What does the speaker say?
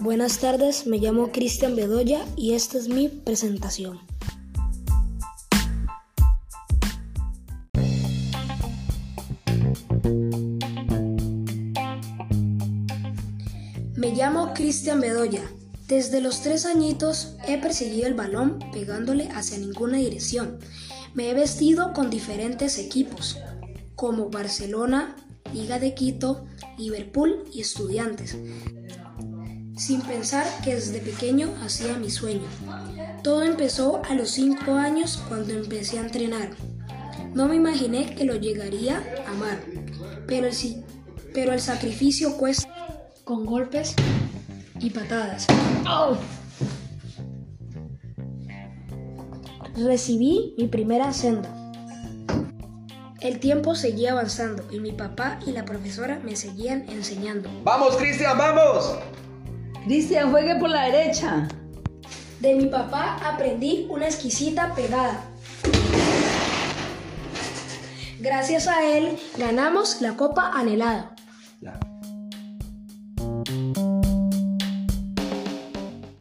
Buenas tardes, me llamo Cristian Bedoya y esta es mi presentación. Me llamo Cristian Bedoya. Desde los tres añitos he perseguido el balón pegándole hacia ninguna dirección. Me he vestido con diferentes equipos, como Barcelona, Liga de Quito, Liverpool y Estudiantes, sin pensar que desde pequeño hacía mi sueño. Todo empezó a los 5 años cuando empecé a entrenar. No me imaginé que lo llegaría a amar, pero el, pero el sacrificio cuesta con golpes y patadas. Recibí mi primera senda. El tiempo seguía avanzando y mi papá y la profesora me seguían enseñando. ¡Vamos, Cristian, vamos! Cristian, juegue por la derecha. De mi papá aprendí una exquisita pegada. Gracias a él ganamos la copa anhelada. Ya.